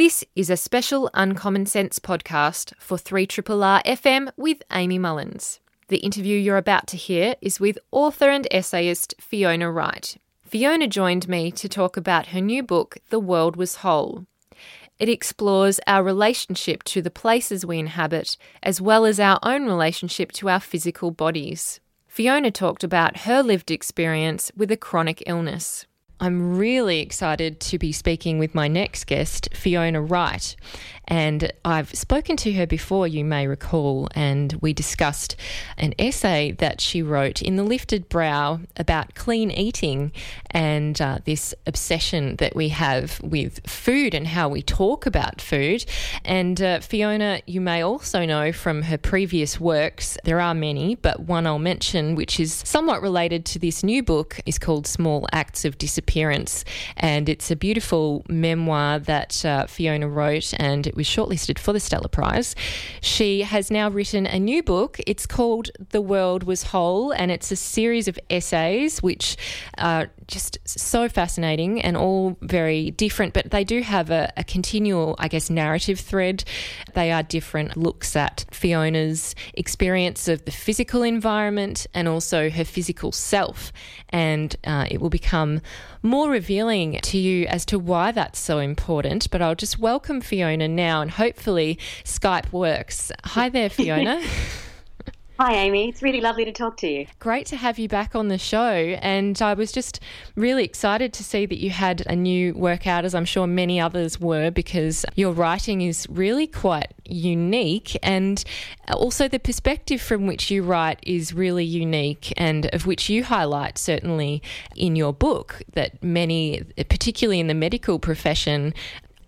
This is a special Uncommon Sense podcast for 3RRR FM with Amy Mullins. The interview you're about to hear is with author and essayist Fiona Wright. Fiona joined me to talk about her new book, The World Was Whole. It explores our relationship to the places we inhabit, as well as our own relationship to our physical bodies. Fiona talked about her lived experience with a chronic illness. I'm really excited to be speaking with my next guest, Fiona Wright. And I've spoken to her before, you may recall, and we discussed an essay that she wrote in The Lifted Brow about clean eating and uh, this obsession that we have with food and how we talk about food. And uh, Fiona, you may also know from her previous works, there are many, but one I'll mention, which is somewhat related to this new book, is called Small Acts of Disappearance. And it's a beautiful memoir that uh, Fiona wrote, and it was shortlisted for the Stella Prize. She has now written a new book. It's called The World Was Whole, and it's a series of essays which are just so fascinating and all very different, but they do have a, a continual, I guess, narrative thread. They are different looks at Fiona's experience of the physical environment and also her physical self. And uh, it will become more revealing to you as to why that's so important. But I'll just welcome Fiona now and hopefully Skype works. Hi there, Fiona. Hi, Amy. It's really lovely to talk to you. Great to have you back on the show. And I was just really excited to see that you had a new work out, as I'm sure many others were, because your writing is really quite unique. And also, the perspective from which you write is really unique, and of which you highlight certainly in your book that many, particularly in the medical profession,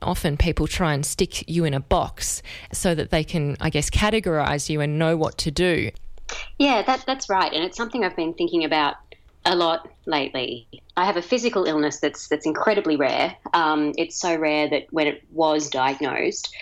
often people try and stick you in a box so that they can, I guess, categorize you and know what to do. Yeah, that, that's right. And it's something I've been thinking about a lot lately. I have a physical illness that's that's incredibly rare. Um, it's so rare that when it was diagnosed,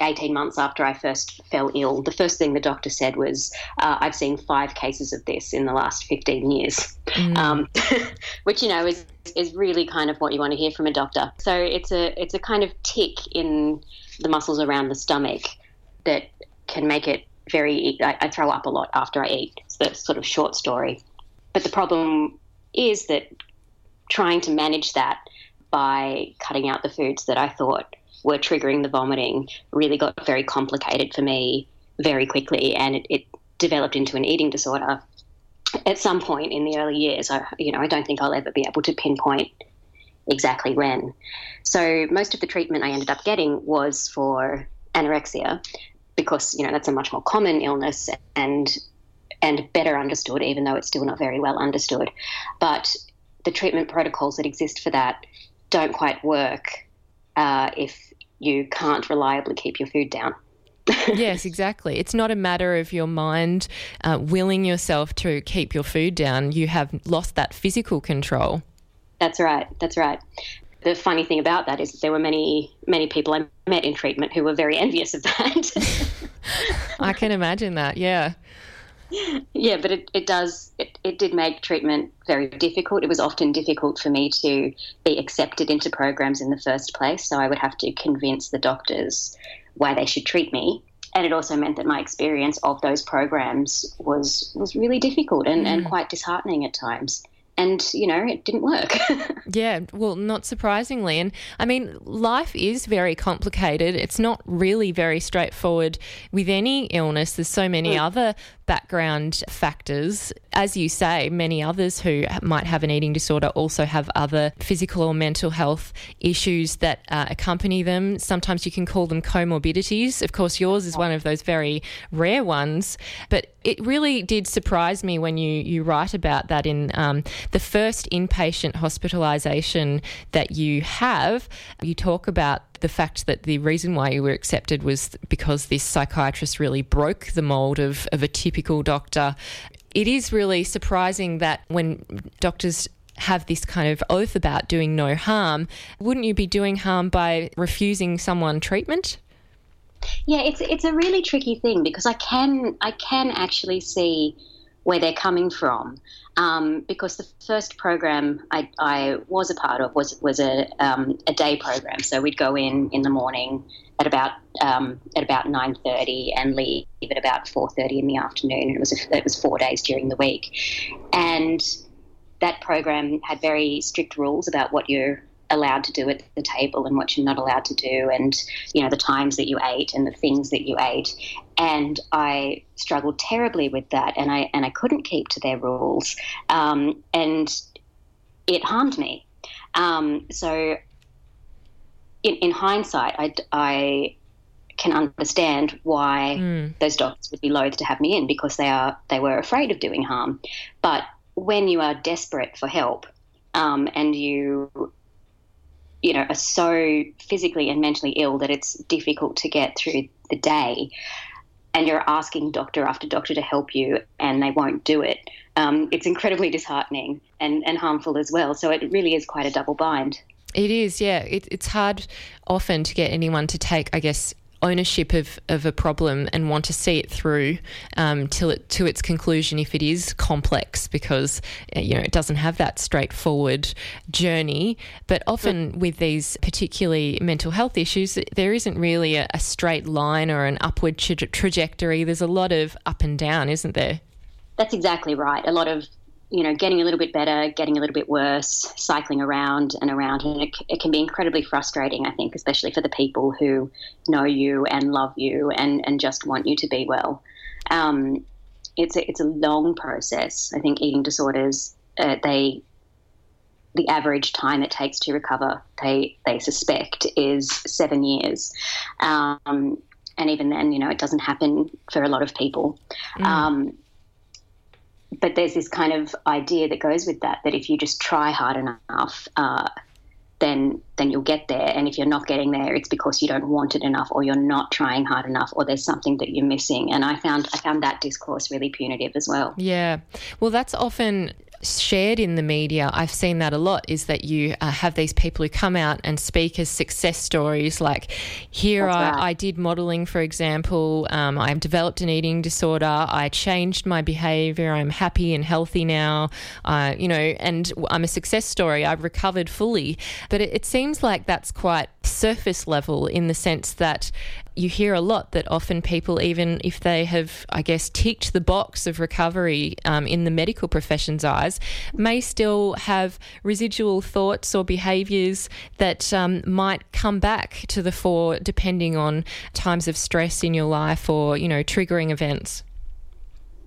18 months after I first fell ill, the first thing the doctor said was, uh, I've seen five cases of this in the last 15 years, mm. um, which, you know, is, is really kind of what you want to hear from a doctor. So it's a, it's a kind of tick in the muscles around the stomach that can make it very, I, I throw up a lot after I eat. It's the sort of short story. But the problem is that trying to manage that by cutting out the foods that I thought were triggering the vomiting really got very complicated for me very quickly, and it, it developed into an eating disorder. At some point in the early years, I, you know, I don't think I'll ever be able to pinpoint exactly when. So most of the treatment I ended up getting was for anorexia, because you know that's a much more common illness and and better understood, even though it's still not very well understood. But the treatment protocols that exist for that don't quite work uh, if you can't reliably keep your food down. yes, exactly. It's not a matter of your mind uh, willing yourself to keep your food down. You have lost that physical control. That's right. That's right the funny thing about that is that there were many many people I met in treatment who were very envious of that. I can imagine that. Yeah. Yeah, but it, it does it, it did make treatment very difficult. It was often difficult for me to be accepted into programs in the first place. So I would have to convince the doctors why they should treat me. And it also meant that my experience of those programs was was really difficult and, mm. and quite disheartening at times and you know it didn't work yeah well not surprisingly and i mean life is very complicated it's not really very straightforward with any illness there's so many mm. other background factors. As you say, many others who might have an eating disorder also have other physical or mental health issues that uh, accompany them. Sometimes you can call them comorbidities. Of course, yours is one of those very rare ones. But it really did surprise me when you, you write about that in um, the first inpatient hospitalisation that you have. You talk about the fact that the reason why you were accepted was because this psychiatrist really broke the mold of, of a typical doctor. It is really surprising that when doctors have this kind of oath about doing no harm, wouldn't you be doing harm by refusing someone treatment? Yeah, it's it's a really tricky thing because I can I can actually see where they're coming from. Um, because the first program I, I, was a part of was was a, um, a day program. So we'd go in in the morning at about um, at about nine thirty and leave at about four thirty in the afternoon. And it was a, it was four days during the week, and that program had very strict rules about what you're allowed to do at the table and what you're not allowed to do and you know the times that you ate and the things that you ate. And I struggled terribly with that and I and I couldn't keep to their rules. Um, and it harmed me. Um, so in, in hindsight I, I can understand why mm. those doctors would be loath to have me in because they are they were afraid of doing harm. But when you are desperate for help um, and you you know, are so physically and mentally ill that it's difficult to get through the day, and you're asking doctor after doctor to help you and they won't do it, um, it's incredibly disheartening and, and harmful as well. So it really is quite a double bind. It is, yeah. It, it's hard often to get anyone to take, I guess, ownership of, of a problem and want to see it through um, till it to its conclusion if it is complex because uh, you know it doesn't have that straightforward journey. But often with these particularly mental health issues there isn't really a, a straight line or an upward tra- trajectory. There's a lot of up and down isn't there? That's exactly right. A lot of you know, getting a little bit better, getting a little bit worse, cycling around and around. And it, it, can be incredibly frustrating, I think, especially for the people who know you and love you and, and just want you to be well. Um, it's, a, it's a long process. I think eating disorders, uh, they the average time it takes to recover, they, they suspect, is seven years. Um, and even then, you know, it doesn't happen for a lot of people. Mm. Um, but there's this kind of idea that goes with that that if you just try hard enough, uh, then then you'll get there. And if you're not getting there, it's because you don't want it enough, or you're not trying hard enough, or there's something that you're missing. And I found I found that discourse really punitive as well. Yeah, well, that's often shared in the media, I've seen that a lot, is that you uh, have these people who come out and speak as success stories. Like, here I, right. I, did modeling, for example. Um, I've developed an eating disorder. I changed my behavior. I'm happy and healthy now. Uh, you know, and I'm a success story. I've recovered fully. But it, it seems like that's quite surface level in the sense that you hear a lot that often people, even if they have, I guess, ticked the box of recovery um, in the medical profession's eyes, may still have residual thoughts or behaviours that um, might come back to the fore depending on times of stress in your life or, you know, triggering events.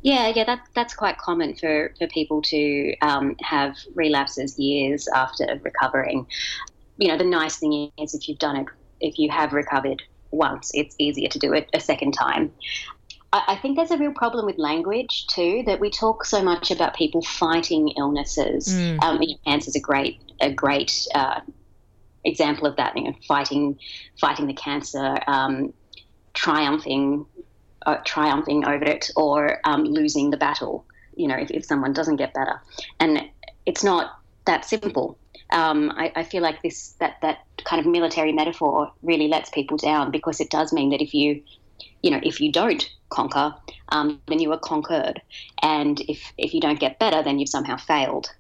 Yeah, yeah, that, that's quite common for, for people to um, have relapses years after recovering. You know, the nice thing is if you've done it, if you have recovered once, it's easier to do it a second time. I, think there's a real problem with language too, that we talk so much about people fighting illnesses. Mm. Um, cancer is a great, a great uh, example of that. You know, fighting, fighting the cancer, um, triumphing, uh, triumphing over it, or um, losing the battle. You know, if, if someone doesn't get better, and it's not that simple um, I, I, feel like this that that kind of military metaphor really lets people down because it does mean that if you you know if you don't conquer um, then you are conquered and if if you don't get better then you've somehow failed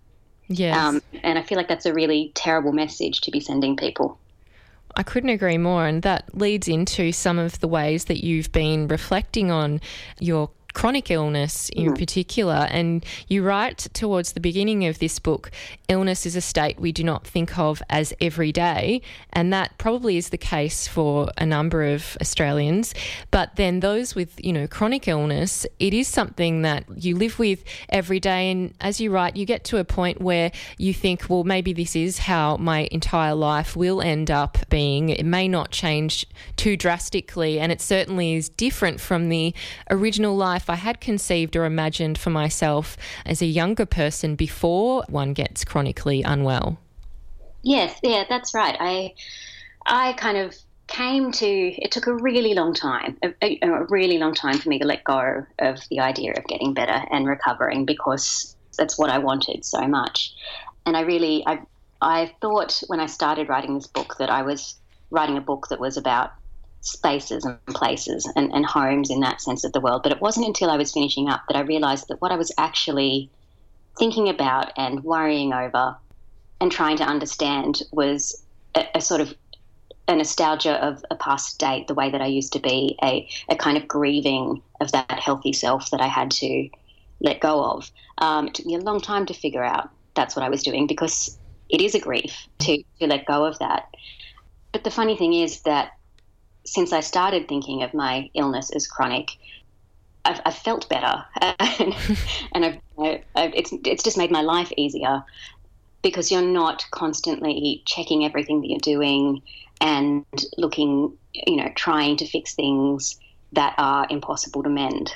yes. Um, and I feel like that's a really terrible message to be sending people I couldn't agree more. And that leads into some of the ways that you've been reflecting on your chronic illness in mm. particular. And you write towards the beginning of this book illness is a state we do not think of as everyday. And that probably is the case for a number of Australians. But then those with, you know, chronic illness, it is something that you live with every day. And as you write, you get to a point where you think, well, maybe this is how my entire life will end up being. It may not change too drastically. And it certainly is different from the original life life I had conceived or imagined for myself as a younger person before one gets chronically unwell. Yes, yeah, that's right. I I kind of came to it took a really long time a, a, really long time for me to let go of the idea of getting better and recovering because that's what I wanted so much and I really I I thought when I started writing this book that I was writing a book that was about spaces and places and, and homes in that sense of the world. But it wasn't until I was finishing up that I realized that what I was actually thinking about and worrying over and trying to understand was a, a sort of a nostalgia of a past state, the way that I used to be, a, a kind of grieving of that healthy self that I had to let go of. Um, it took me a long time to figure out that's what I was doing because it is a grief to, to let go of that. But the funny thing is that since I started thinking of my illness as chronic, I've, I've felt better, and, I've, I've, it's it's just made my life easier because you're not constantly checking everything that you're doing and looking, you know, trying to fix things that are impossible to mend.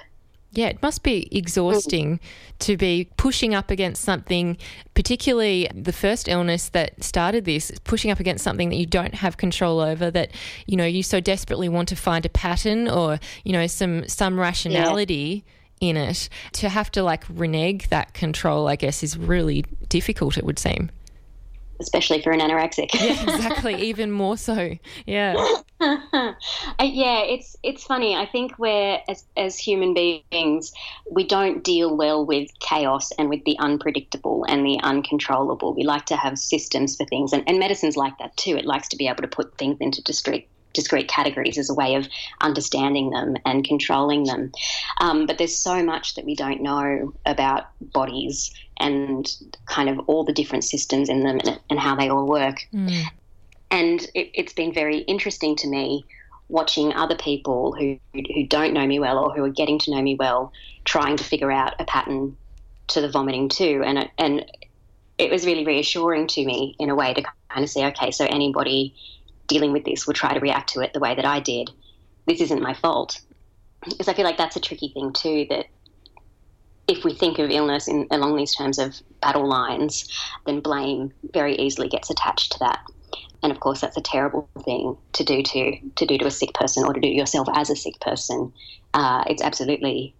Yeah, it must be exhausting to be pushing up against something, particularly the first illness that started this, pushing up against something that you don't have control over that, you know, you so desperately want to find a pattern or, you know, some some rationality yeah. in it. To have to like renege that control, I guess, is really difficult, it would seem especially for an anorexic. yeah, exactly. Even more so. Yeah. yeah, it's it's funny. I think we're as as human beings, we don't deal well with chaos and with the unpredictable and the uncontrollable. We like to have systems for things, and, and medicine's like that too. It likes to be able to put things into discrete discrete categories as a way of understanding them and controlling them. Um, but there's so much that we don't know about bodies and kind of all the different systems in them and, and how they all work. Mm. And it, it's been very interesting to me watching other people who who don't know me well or who are getting to know me well trying to figure out a pattern to the vomiting too and and it was really reassuring to me in a way to kind of say okay so anybody dealing with this will try to react to it the way that I did. This isn't my fault. Because I feel like that's a tricky thing too, that if we think of illness in, along these terms of battle lines, then blame very easily gets attached to that. And of course, that's a terrible thing to do to to do to a sick person or to do to yourself as a sick person. Uh, it's absolutely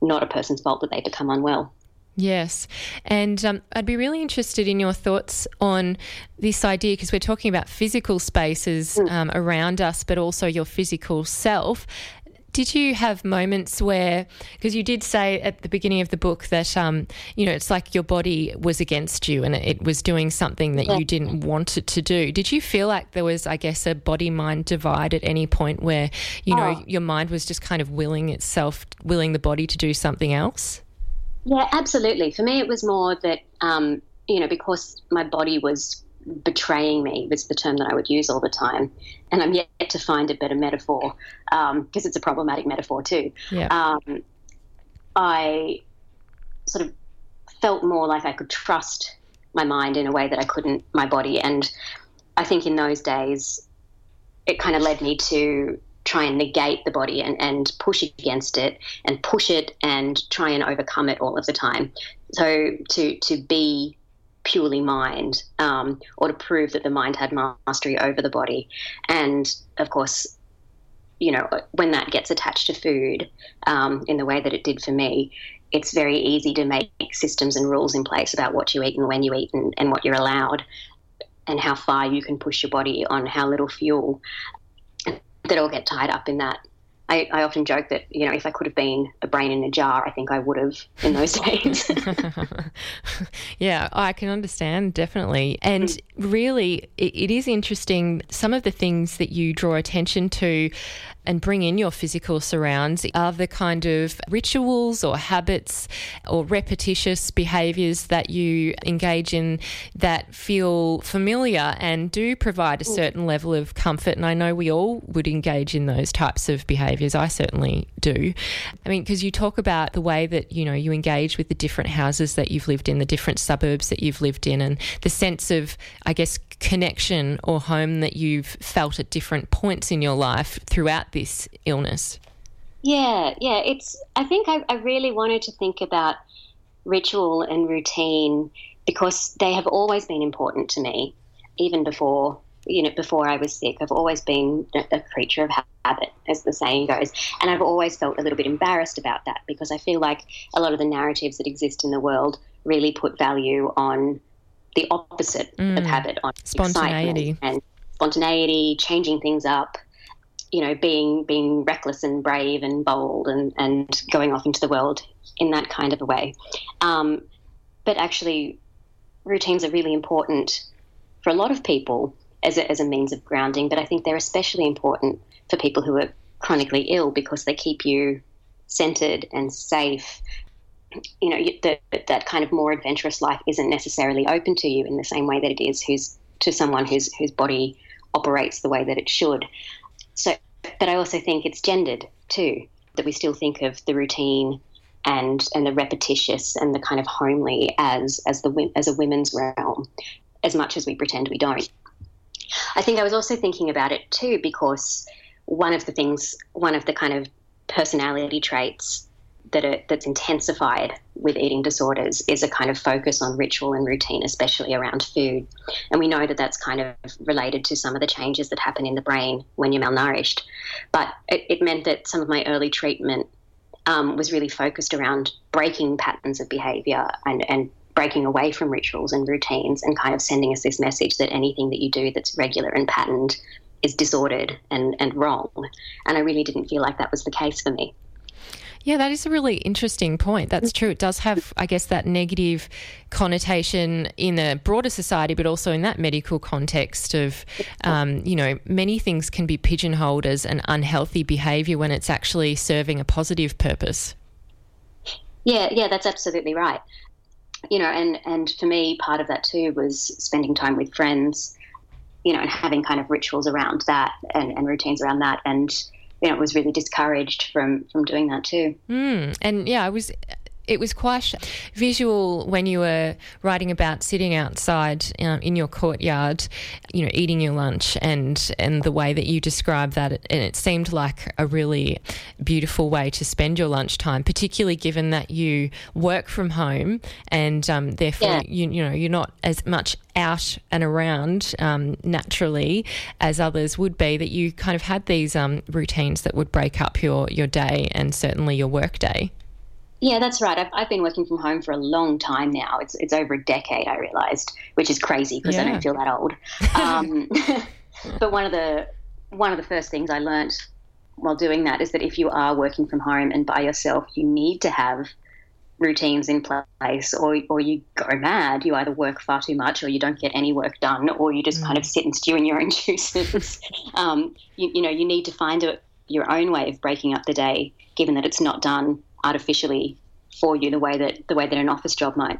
not a person's fault that they become unwell. Yes. And um, I'd be really interested in your thoughts on this idea because we're talking about physical spaces mm. um, around us, but also your physical self. Did you have moments where, because you did say at the beginning of the book that, um, you know, it's like your body was against you and it was doing something that yeah. you didn't want it to do. Did you feel like there was, I guess, a body mind divide at any point where, you know, oh. your mind was just kind of willing itself, willing the body to do something else? Yeah, absolutely. For me, it was more that, um, you know, because my body was betraying me was the term that I would use all the time. And I'm yet to find a better metaphor because um, it's a problematic metaphor too. Yeah. Um, I sort of felt more like I could trust my mind in a way that I couldn't my body. And I think in those days, it kind of led me to try and negate the body and, and push against it and push it and try and overcome it all of the time. So to to be purely mind um, or to prove that the mind had mastery over the body. And of course, you know, when that gets attached to food um, in the way that it did for me, it's very easy to make systems and rules in place about what you eat and when you eat and, and what you're allowed and how far you can push your body on how little fuel that all get tied up in that. I, I, often joke that you know if I could have been a brain in a jar, I think I would have in those days. yeah, I can understand definitely, and mm. really, it, it is interesting. Some of the things that you draw attention to and bring in your physical surrounds are the kind of rituals or habits or repetitious behaviors that you engage in that feel familiar and do provide a certain level of comfort. And I know we all would engage in those types of behaviors. I certainly do. I mean, because you talk about the way that, you know, you engage with the different houses that you've lived in, the different suburbs that you've lived in, and the sense of, I guess, connection or home that you've felt at different points in your life throughout this illness? Yeah, yeah. It's. I think I, I really wanted to think about ritual and routine because they have always been important to me, even before you know before I was sick. I've always been a creature of habit, as the saying goes, and I've always felt a little bit embarrassed about that because I feel like a lot of the narratives that exist in the world really put value on the opposite mm. of habit, on spontaneity and spontaneity, changing things up, you know, being being reckless and brave and bold and, and going off into the world in that kind of a way. Um, but actually, routines are really important for a lot of people as a, as a means of grounding. But I think they're especially important for people who are chronically ill because they keep you centered and safe. You know, the, that kind of more adventurous life isn't necessarily open to you in the same way that it is who's to someone whose whose body operates the way that it should. So, but I also think it's gendered too. That we still think of the routine and and the repetitious and the kind of homely as as the as a women's realm, as much as we pretend we don't. I think I was also thinking about it too because one of the things, one of the kind of personality traits that are, that's intensified with eating disorders is a kind of focus on ritual and routine, especially around food. And we know that that's kind of related to some of the changes that happen in the brain when you're malnourished. But it, it meant that some of my early treatment um, was really focused around breaking patterns of behavior and, and breaking away from rituals and routines and kind of sending us this message that anything that you do that's regular and patterned is disordered and, and wrong. And I really didn't feel like that was the case for me. Yeah, that is a really interesting point. That's true. It does have, I guess, that negative connotation in a broader society, but also in that medical context of, um, you know, many things can be pigeonholed as an unhealthy behaviour when it's actually serving a positive purpose. Yeah, yeah, that's absolutely right. You know, and and for me, part of that too was spending time with friends, you know, and having kind of rituals around that and, and routines around that, and you know, was really discouraged from from doing that too. Mm, and yeah, I was it was quite visual when you were writing about sitting outside um, in your courtyard, you know, eating your lunch, and and the way that you described that, and it seemed like a really beautiful way to spend your lunchtime, particularly given that you work from home and um, therefore yeah. you you know you're not as much out and around um, naturally as others would be. That you kind of had these um, routines that would break up your your day and certainly your work day. Yeah, that's right. I've, I've been working from home for a long time now. It's it's over a decade. I realised, which is crazy because yeah. I don't feel that old. Um, but one of the one of the first things I learned while doing that is that if you are working from home and by yourself, you need to have routines in place, or or you go mad. You either work far too much, or you don't get any work done, or you just mm. kind of sit and stew in your own juices. um, you, you know, you need to find a, your own way of breaking up the day, given that it's not done artificially for you the way that the way that an office job might.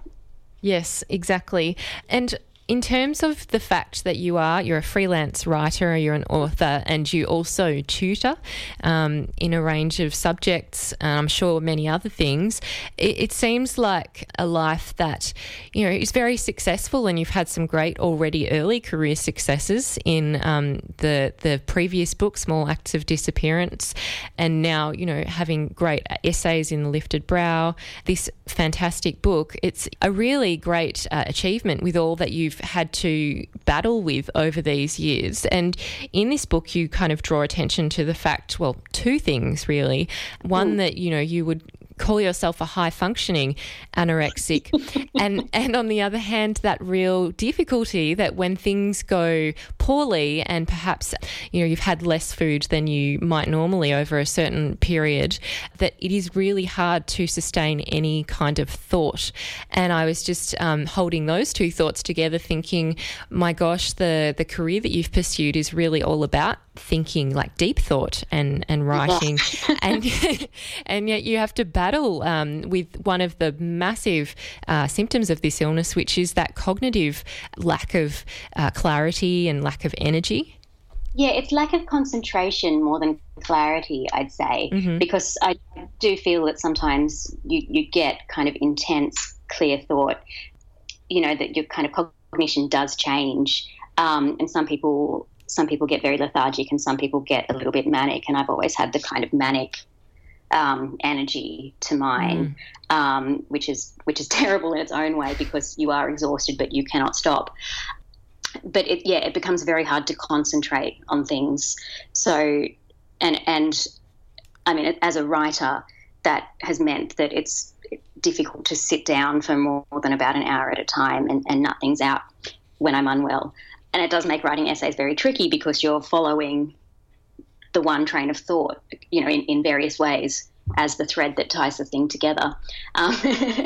Yes, exactly. And in terms of the fact that you are you're a freelance writer you're an author and you also tutor um, in a range of subjects and i'm sure many other things it, it, seems like a life that you know is very successful and you've had some great already early career successes in um, the the previous book small acts of disappearance and now you know having great essays in the lifted brow this fantastic book. It's a really great uh, achievement with all that you've had to battle with over these years. And in this book, you kind of draw attention to the fact, well, two things really. One, mm. that, you know, you would call yourself a high functioning anorexic. And and on the other hand that real difficulty that when things go poorly and perhaps you know you've had less food than you might normally over a certain period that it is really hard to sustain any kind of thought. And I was just um, holding those two thoughts together thinking my gosh the the career that you've pursued is really all about thinking like deep thought and and writing. And and yet you have to battle um, with one of the massive uh, symptoms of this illness which is that cognitive lack of uh, clarity and lack of energy. Yeah it's lack of concentration more than clarity i'd say. Mm-hmm. because i do feel that sometimes you, you get kind of intense clear thought you know that your kind of cognition does change. Um, and some people some people get very lethargic and some people get a little bit manic. And I've always had the kind of manic um, energy to mine, mm. um, which is which is terrible in its own way because you are exhausted, but you cannot stop. But it, yeah, it becomes very hard to concentrate on things. So, and and I mean, as a writer, that has meant that it's difficult to sit down for more than about an hour at a time and, and nut things out when I'm unwell and it does make writing essays very tricky because you're following the one train of thought, you know, in, in various ways as the thread that ties the thing together. Um,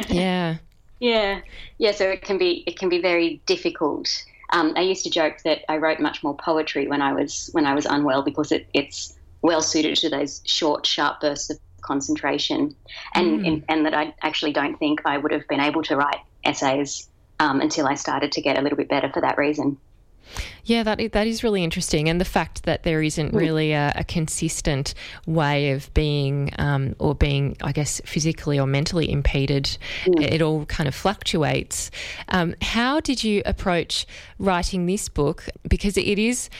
yeah. Yeah. Yeah. So it can be it can be very difficult. Um, I used to joke that I wrote much more poetry when I was when I was unwell because it, it's well suited to those short, sharp bursts of concentration, and, mm. and, and that I actually don't think I would have been able to write essays um, until I started to get a little bit better for that reason. Yeah, that that is really interesting, and the fact that there isn't mm. really a, a consistent way of being, um, or being, I guess, physically or mentally impeded, mm. it all kind of fluctuates. Um, how did you approach writing this book? Because it is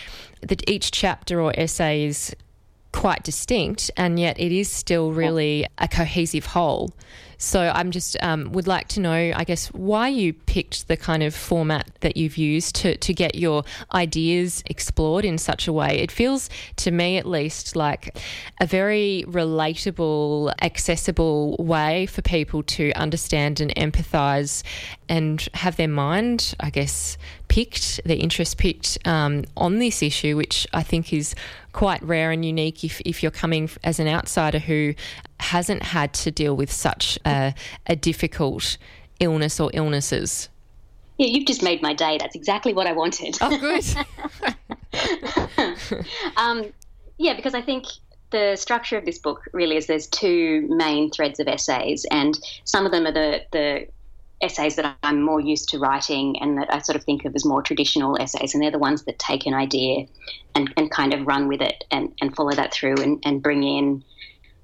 that each chapter or essay is quite distinct, and yet it is still really a cohesive whole. So I'm just um, would like to know, I guess, why you picked the kind of format that you've used to, to get your ideas explored in such a way. It feels to me, at least, like a very relatable, accessible way for people to understand and empathise and have their mind, I guess, picked, their interest picked um, on this issue, which I think is quite rare and unique if, if you're coming as an outsider who hasn't had to deal with such a, a difficult illness or illnesses. Yeah, you've just made my day. That's exactly what I wanted. Oh, good. um, yeah, because I think the structure of this book really is there's two main threads of essays, and some of them are the, the essays that I'm more used to writing and that I sort of think of as more traditional essays. And they're the ones that take an idea and, and kind of run with it and, and follow that through and, and bring in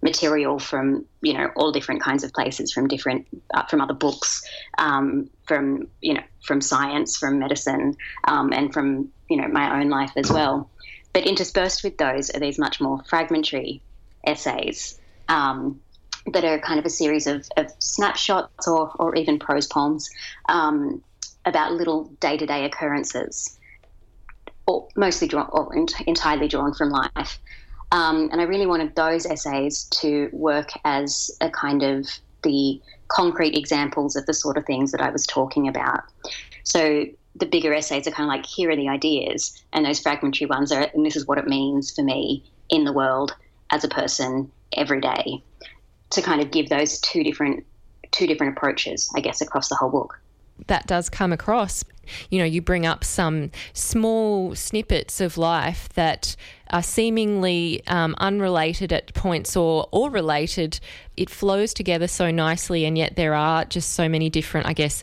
material from you know all different kinds of places from different uh, from other books um, from you know from science from medicine um, and from you know my own life as well but interspersed with those are these much more fragmentary essays um, that are kind of a series of, of snapshots or, or even prose poems um, about little day-to-day occurrences or mostly drawn or entirely drawn from life um, and I really wanted those essays to work as a kind of the concrete examples of the sort of things that I was talking about. So the bigger essays are kind of like, here are the ideas, and those fragmentary ones are, and this is what it means for me in the world as a person every day. To kind of give those two different two different approaches, I guess, across the whole book that does come across. You know, you bring up some small snippets of life that are seemingly um, unrelated at points or, or related. It flows together so nicely, and yet there are just so many different, I guess,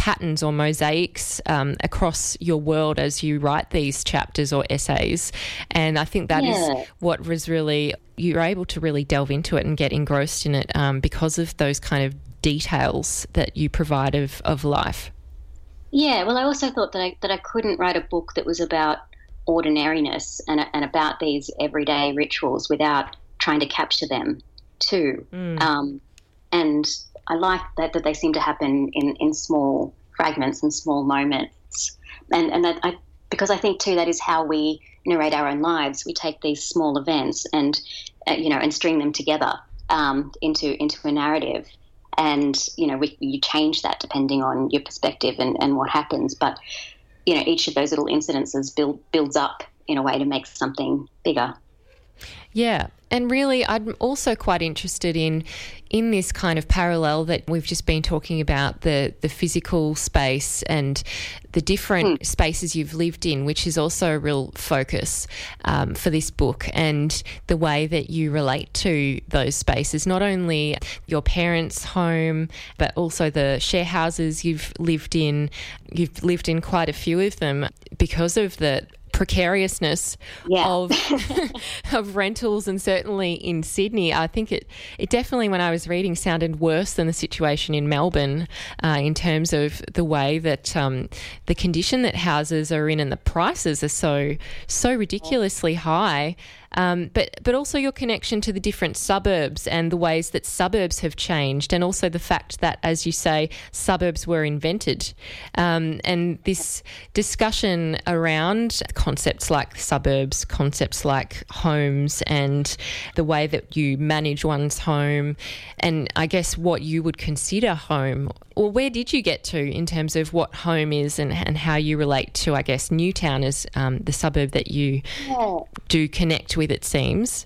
patterns or mosaics um, across your world as you write these chapters or essays. And I think that yeah. is what was really, you're able to really delve into it and get engrossed in it um, because of those kind of details that you provide of, of life. Yeah, well, I also thought that I, that I couldn't write a book that was about ordinariness and, and about these everyday rituals without trying to capture them too. Mm. Um, and I like that, that they seem to happen in, in small fragments and small moments. And, and that I, because I think too that is how we narrate our own lives. We take these small events and, uh, you know, and string them together um, into, into a narrative and you know we, you change that depending on your perspective and, and what happens but you know each of those little incidences build, builds up in a way to make something bigger yeah and really i'm also quite interested in in this kind of parallel that we've just been talking about the the physical space and the different mm. spaces you've lived in, which is also a real focus um, for this book, and the way that you relate to those spaces, not only your parents' home, but also the share houses you've lived in. You've lived in quite a few of them because of the precariousness yeah. of of rentals and certainly in Sydney I think it it definitely when I was reading sounded worse than the situation in Melbourne uh, in terms of the way that um, the condition that houses are in and the prices are so so ridiculously high um, but but also your connection to the different suburbs and the ways that suburbs have changed, and also the fact that, as you say, suburbs were invented, um, and this discussion around concepts like suburbs, concepts like homes, and the way that you manage one's home, and I guess what you would consider home. Or where did you get to in terms of what home is and, and how you relate to, I guess, Newtown as um, the suburb that you yeah. do connect with, it seems?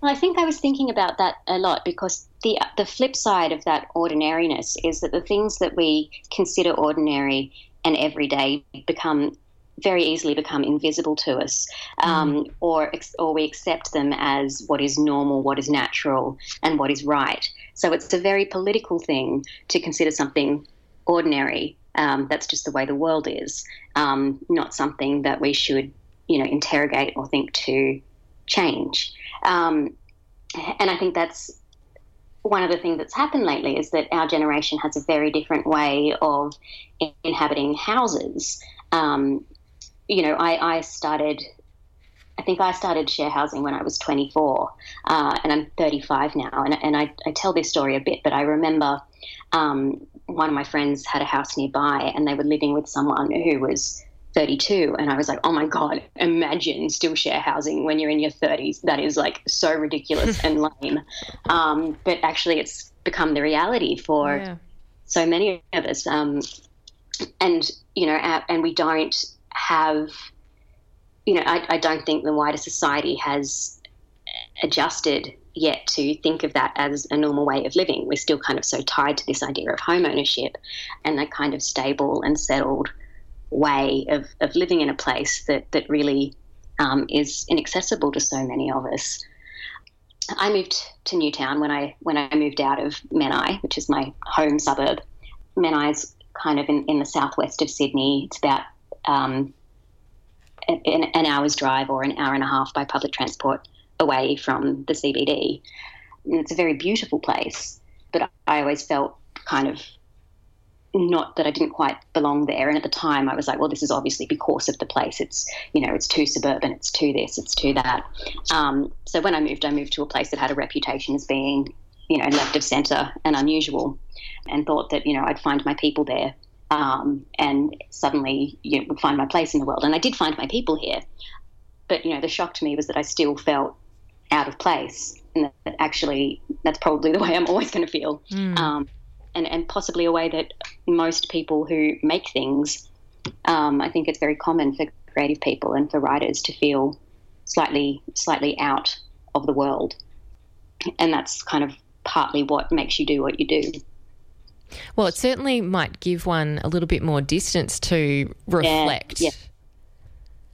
Well, I think I was thinking about that a lot because the the flip side of that ordinariness is that the things that we consider ordinary and everyday become very easily become invisible to us, um, mm. or or we accept them as what is normal, what is natural, and what is right. So it's a very political thing to consider something ordinary. Um, that's just the way the world is, um, not something that we should, you know, interrogate or think to change. Um, and I think that's one of the things that's happened lately is that our generation has a very different way of inhabiting houses. Um, you know, I, I, started, I think I started share housing when I was 24, uh, and I'm 35 now. And, and I, I, tell this story a bit, but I remember um, one of my friends had a house nearby, and they were living with someone who was 32 and i was like oh my god imagine still share housing when you're in your 30s that is like so ridiculous and lame um, but actually it's become the reality for yeah. so many of us um, and you know and we don't have you know I, I don't think the wider society has adjusted yet to think of that as a normal way of living. We're still kind of so tied to this idea of home ownership and that kind of stable and settled way of, of living in a place that, that really um, is inaccessible to so many of us. I moved to Newtown when I when I moved out of Menai, which is my home suburb. Menai is kind of in, in the southwest of Sydney. It's about um, an, an hour's drive or an hour and a half by public transport away from the CBD. And it's a very beautiful place, but I always felt kind of not that I didn't quite belong there. And at the time, I was like, well, this is obviously because of the place. It's, you know, it's too suburban, it's too this, it's too that. Um, so when I moved, I moved to a place that had a reputation as being, you know, left of centre and unusual, and thought that, you know, I'd find my people there. Um, and suddenly you know, would find my place in the world. And I did find my people here. But, you know, the shock to me was that I still felt out of place. And that actually, that's probably the way I'm always going to feel. Mm. Um, and, and possibly a way that most people who make things, um, I think it's very common for creative people and for writers to feel slightly slightly out of the world, and that's kind of partly what makes you do what you do. Well, it certainly might give one a little bit more distance to reflect. Yeah, yeah.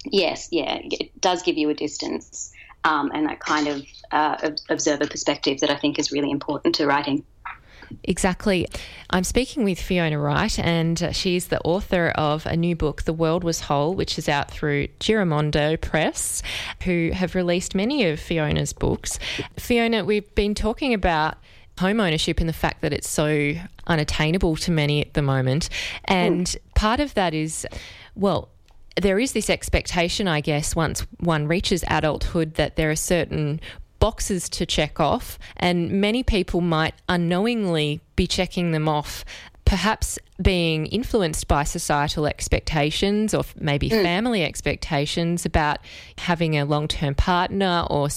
Yes, yeah, it does give you a distance um, and that kind of uh, observer perspective that I think is really important to writing. Exactly. I'm speaking with Fiona Wright, and she's the author of a new book, The World Was Whole, which is out through Giramondo Press, who have released many of Fiona's books. Fiona, we've been talking about home ownership and the fact that it's so unattainable to many at the moment. And mm. part of that is, well, there is this expectation, I guess, once one reaches adulthood, that there are certain boxes to check off, and many people might unknowingly be checking them off perhaps being influenced by societal expectations or maybe mm. family expectations about having a long term partner or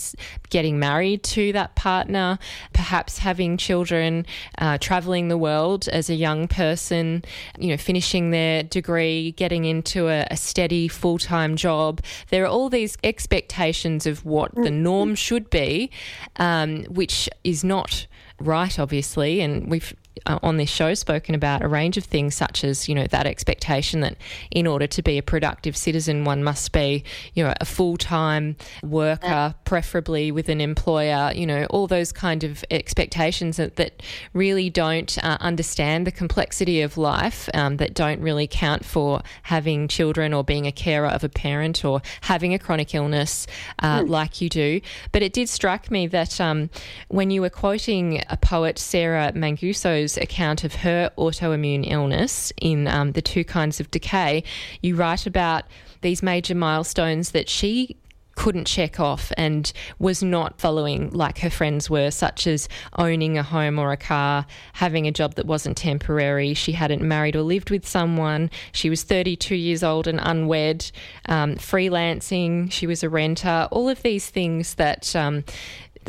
getting married to that partner, perhaps having children, uh, traveling the world as a young person, you know, finishing their degree, getting into a, a steady full time job. There are all these expectations of what mm. the norm should be, um, which is not right, obviously, and we've uh, on this show spoken about a range of things, such as you know that expectation that in order to be a productive citizen, one must be you know a full time worker, yeah. preferably with an employer. You know all those kind of expectations that, that really don't uh, understand the complexity of life, um, that don't really count for having children or being a carer of a parent or having a chronic illness uh, mm. like you do. But it did strike me that um, when you were quoting a poet, Sarah Manguso's account of her autoimmune illness in um, The Two Kinds of Decay, you write about these major milestones that she couldn't check off and was not following like her friends were, such as owning a home or a car, having a job that wasn't temporary. She hadn't married or lived with someone. She was 32 years old and unwed, um, freelancing. She was a renter. All of these things that. Um,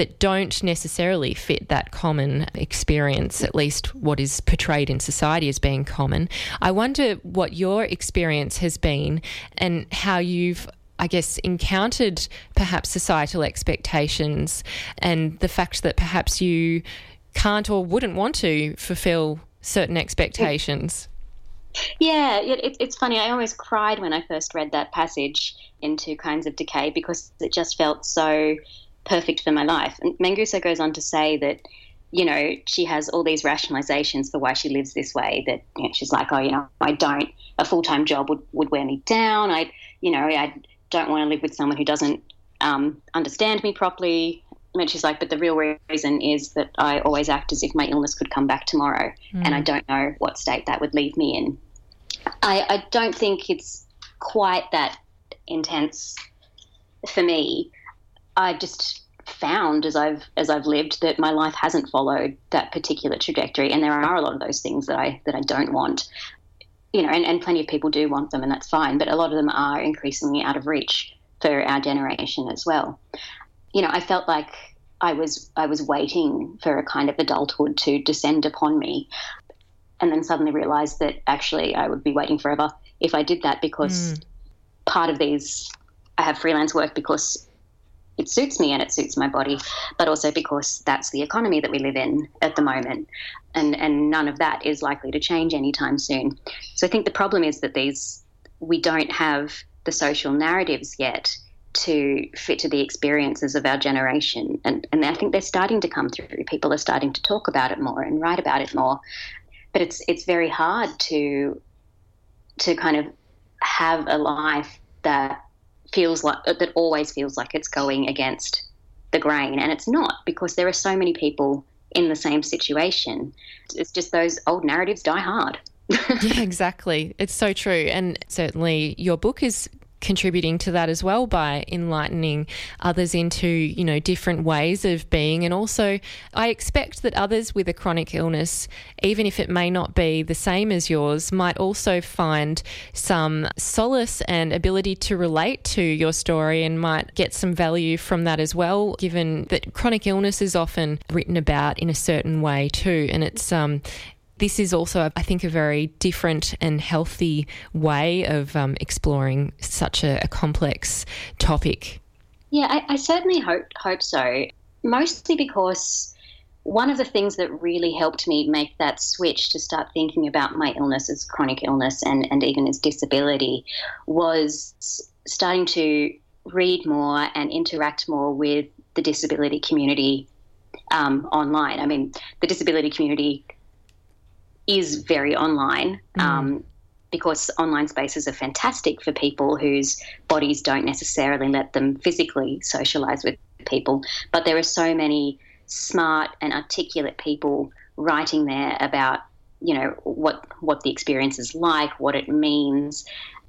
that don't necessarily fit that common experience, at least what is portrayed in society as being common. I wonder what your experience has been and how you've I guess, encountered perhaps societal expectations and the fact that perhaps you can't or wouldn't want to fulfill certain expectations. Yeah, it, it's funny. I almost cried when I first read that passage in Two Kinds of Decay because it just felt so perfect for my life. And goes on to say that, you know, she has all these rationalizations for why she lives this way. That you know, she's like, oh, you know, I don't, a full time job would, would wear me down. I, you know, I don't want to live with someone who doesn't um, understand me properly. And she's like, but the real reason is that I always act as if my illness could come back tomorrow, mm. and I don't know what state that would leave me in. I, I don't think it's quite that intense for me. I just found as I've as I've lived that my life hasn't followed that particular trajectory, and there are a lot of those things that I that I don't want. You know, and, and plenty of people do want them, and that's fine. But a lot of them are increasingly out of reach for our generation as well. You know, I felt like I was I was waiting for a kind of adulthood to descend upon me, and then suddenly realised that actually I would be waiting forever if I did that because mm. part of these I have freelance work because it suits me and it suits my body, but also because that's the economy that we live in at the moment. And, and none of that is likely to change anytime soon. So I think the problem is that these we don't have the social narratives yet to fit to the experiences of our generation. And, and I think they're starting to come through. People are starting to talk about it more and write about it more. But it's it's very hard to to kind of have a life that feels like that always feels like it's going against the grain and it's not because there are so many people in the same situation. It's just those old narratives die hard. Yeah exactly. It's so true and certainly your book is contributing to that as well by enlightening others into you know different ways of being. And also I expect that others with a chronic illness even if it may not be the same as yours might also find some solace and ability to relate to your story and might get some value from that as well given that chronic illness is often written about in a certain way too. And it's um this is also, I think, a very different and healthy way of um, exploring such a, a, complex topic. Yeah, I, I certainly hope hope so. Mostly because one of the things that really helped me make that switch to start thinking about my illness as chronic illness and, and even as disability was starting to read more and interact more with the disability community um, online. I mean, the disability community is very online. Mm. Um, because online spaces are fantastic for people whose bodies don't necessarily let them physically socialize with people. But there are so many smart and articulate people writing there about, you know, what what the experience is like, what it means,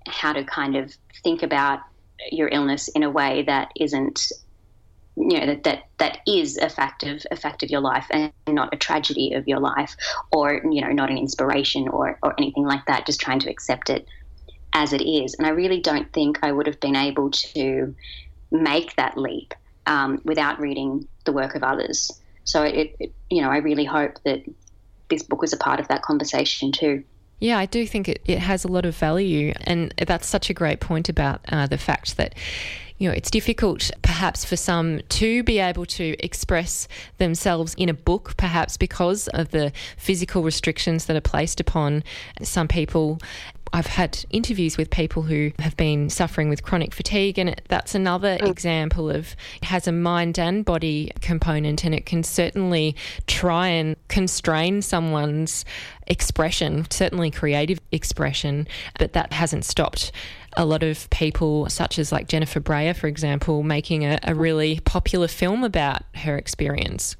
how to kind of think about your illness in a way that isn't you know that that that is a fact of a fact of your life and not a tragedy of your life or you know not an inspiration or or anything like that just trying to accept it as it is. And i really don't think i would have been able to make that leap um, without reading the work of others. So it, it you know i really hope that this book was a part of that conversation too yeah, I do think it, it has a lot of value. And that's such a great point about uh, the fact that you know, it's difficult perhaps for some to be able to express themselves in a book, perhaps because of the physical restrictions that are placed upon some people. I've had interviews with people who have been suffering with chronic fatigue, and that's another mm. example of it has a mind and body component, and it can certainly try and constrain someone's expression, certainly creative expression, but that hasn't stopped a lot of people, such as like Jennifer Brea, for example, making a, a really popular film about her experience.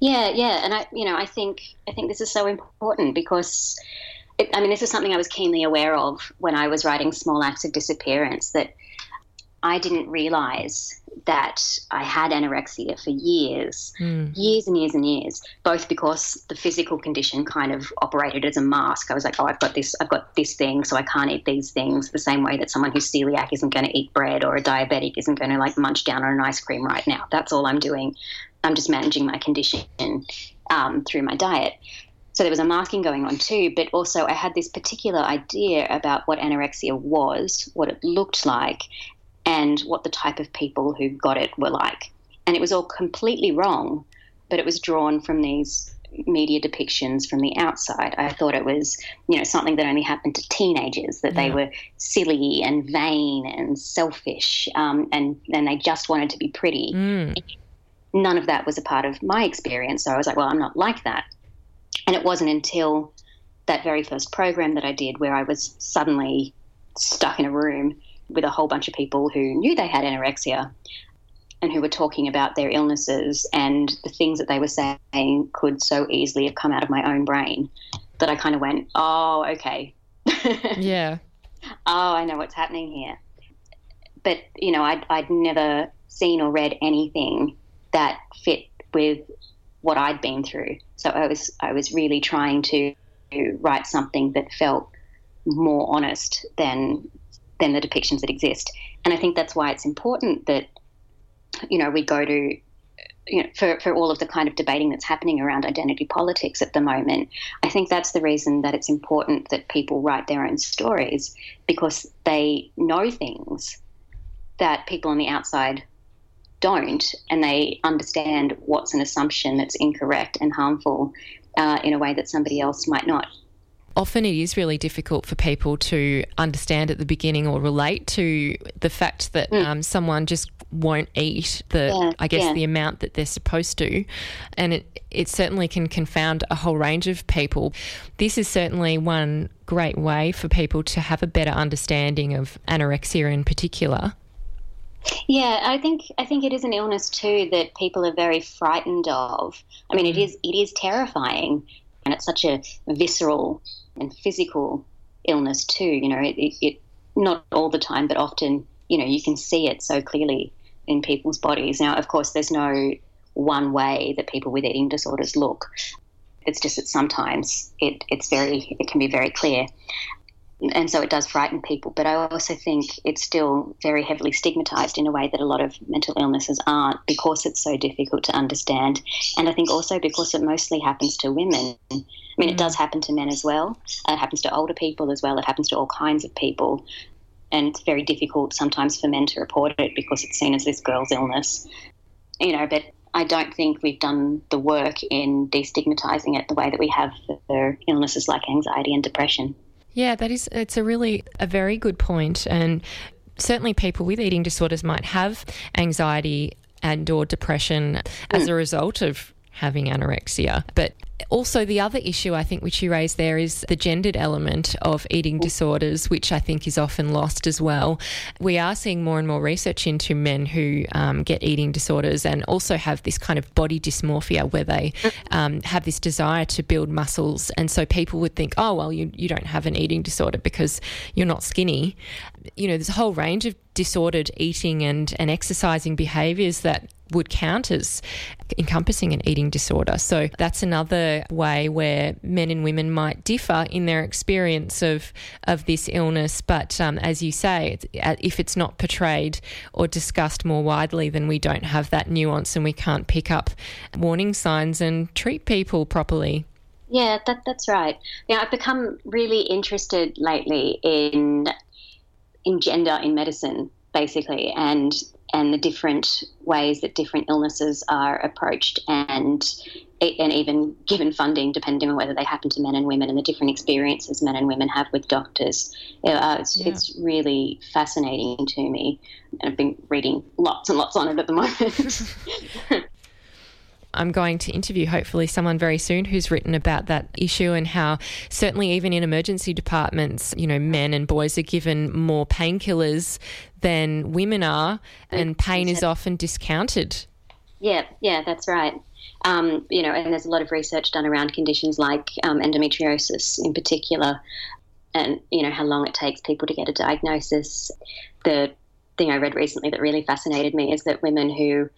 Yeah, yeah, and I, you know, I think I think this is so important because, it, I mean, this is something I was keenly aware of when I was writing Small Acts of Disappearance that I didn't realize that I had anorexia for years, Mm. years and years and years, both because the physical condition kind of operated as a mask. I was like, oh, I've got this, I've got this thing, so I can't eat these things. The same way that someone who's celiac isn't going to eat bread or a diabetic isn't going to like munch down on an ice cream right now. That's all I'm doing. I'm just managing my condition um, through my diet. So there was a masking going on too, but also I had this particular idea about what anorexia was, what it looked like, and what the type of people who got it were like. And it was all completely wrong, but it was drawn from these media depictions from the outside. I thought it was, you know, something that only happened to teenagers, that they were silly and vain and selfish, um, and, and they just wanted to be pretty Mm. none of that was a part of my experience. So I was like, well, I'm not like that. And it wasn't until that very first program that I did where I was suddenly stuck in a room with a whole bunch of people who knew they had anorexia and who were talking about their illnesses and the things that they were saying could so easily have come out of my own brain that I kind of went, oh, okay. Yeah. oh, I know what's happening here. But, you know, I'd, I'd never seen or read anything that fit with what I'd been through. So I was, I was really trying to write something that felt more honest than, than the depictions that exist. And I think that's why it's important that, you know, we go to you know, for, for all of the kind of debating that's happening around identity politics at the moment, I think that's the reason that it's important that people write their own stories because they know things that people on the outside don't, and they understand what's an assumption that's incorrect and harmful uh, in a way that somebody else might not. Often it is really difficult for people to understand at the beginning or relate to the fact that um, someone just won't eat the, Yeah, I guess, yeah. the amount that they're supposed to, and it it certainly can confound a whole range of people. This is certainly one great way for people to have a better understanding of anorexia in particular. Yeah, I think I think it is an illness too that people are very frightened of. I mean, it mm. is it is terrifying, and it's such a visceral and physical illness too. You know, it, it, it not all the time, but often, you know, you can see it so clearly in people's bodies. Now, of course, there's no one way that people with eating disorders look. It's just that sometimes it, it's very it can be very clear and so it does frighten people. But I also think it's still very heavily stigmatized in a way that a lot of mental illnesses aren't because it's so difficult to understand. And I think also because it mostly happens to women. I mean, it does mm-hmm. happen to men as well. It happens to older people as well. It happens to all kinds of people. And it's very difficult sometimes for men to report it because it's seen as this girl's illness. You know, but I don't think we've done the work in destigmatizing it the way that we have for illnesses like anxiety and depression. Yeah, that is, it's a really, a very good point. And certainly people with eating disorders might have anxiety and or depression as mm. a result of having anorexia. But also the other issue I think which you raised there is the gendered element of eating disorders, which I think is often lost as well. We are seeing more and more research into men who um, get eating disorders and also have this kind of body dysmorphia where they um, have this desire to build muscles. And so people would think, oh, well, you, you don't have an eating disorder because you're not skinny. You know, there's a whole range of disordered eating and, and exercising behaviors that would count as encompassing an eating disorder. So that's another way where men and women might differ in their experience of of this illness. But um, as you say, it's, uh, if it's not portrayed or discussed more widely, then we don't have that nuance and we can't pick up warning signs and treat people properly. Yeah, that, that's right. Yeah, I've become really interested lately in in gender in medicine, basically, and and the different ways that different illnesses are approached, and and even given funding, depending on whether they happen to men and women, and the different experiences men and women have with doctors. Uh, it's, Yeah. it's really fascinating to me, and I've been reading lots and lots on it at the moment. I'm going to interview hopefully someone very soon who's written about that issue and how certainly even in emergency departments, you know, men and boys are given more painkillers than women are, and pain is often discounted. Yeah, yeah, that's right. Um, you know, and there's a lot of research done around conditions like um, endometriosis in particular, and you know how long it takes people to get a diagnosis, the thing I read recently that really fascinated me is that women who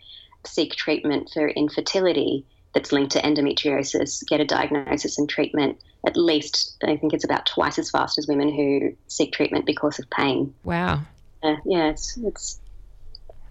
seek treatment for infertility that's linked to endometriosis get a diagnosis and treatment at least, I think it's about twice as fast as women who seek treatment because of pain. Wow. Uh, yeah, it's, it's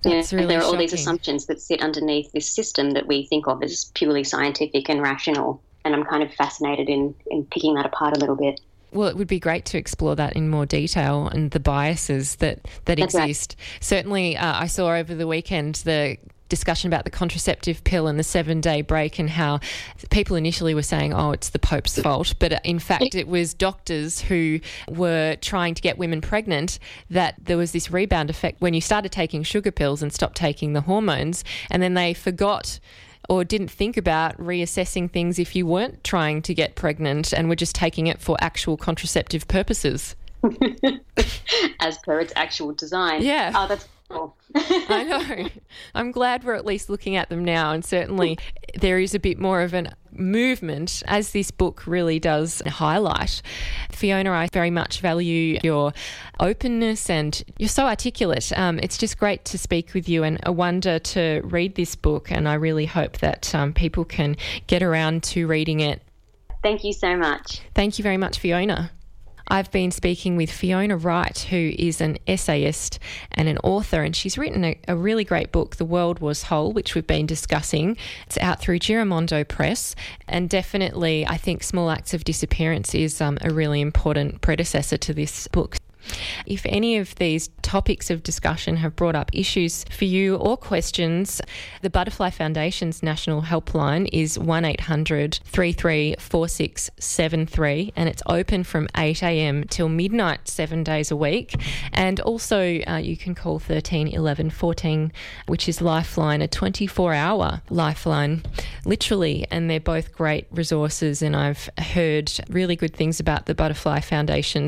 that's really there are all these assumptions that sit underneath this system that we think of as purely scientific and rational. And I'm kind of fascinated in, in picking that apart a little bit. Well, it would be great to explore that in more detail and the biases that, that exist. Right. Certainly, uh, I saw over the weekend the discussion about the contraceptive pill and the seven day break and how people initially were saying, oh, it's the Pope's fault. But uh, in fact, it was doctors who were trying to get women pregnant that there was this rebound effect when you started taking sugar pills and stopped taking the hormones. And then they forgot or didn't think about reassessing things if you weren't trying to get pregnant and were just taking it for actual contraceptive purposes. As per its actual design. Yeah. Oh, that's I know. I'm glad we're at least looking at them now, and certainly there is a bit more of a movement, as this book really does highlight. Fiona, I very much value your openness and you're so articulate. Um, it's just great to speak with you and a wonder to read this book, and I really hope that um, people can get around to reading it. Thank you so much. Thank you very much, Fiona. I've been speaking with Fiona Wright, who is an essayist and an author, and she's written a, a, really great book, The World Was Whole, which we've been discussing. It's out through Giramondo Press, and definitely, I think Small Acts of Disappearance is um, a really important predecessor to this book. If any of these topics of discussion have brought up issues for you or questions, the Butterfly Foundation's national helpline is 1800 334673 and it's open from 8am till midnight, seven days a week. And also, uh, you can call 13 11 14, which is Lifeline, a 24 hour lifeline, literally. And they're both great resources. And I've heard really good things about the Butterfly Foundation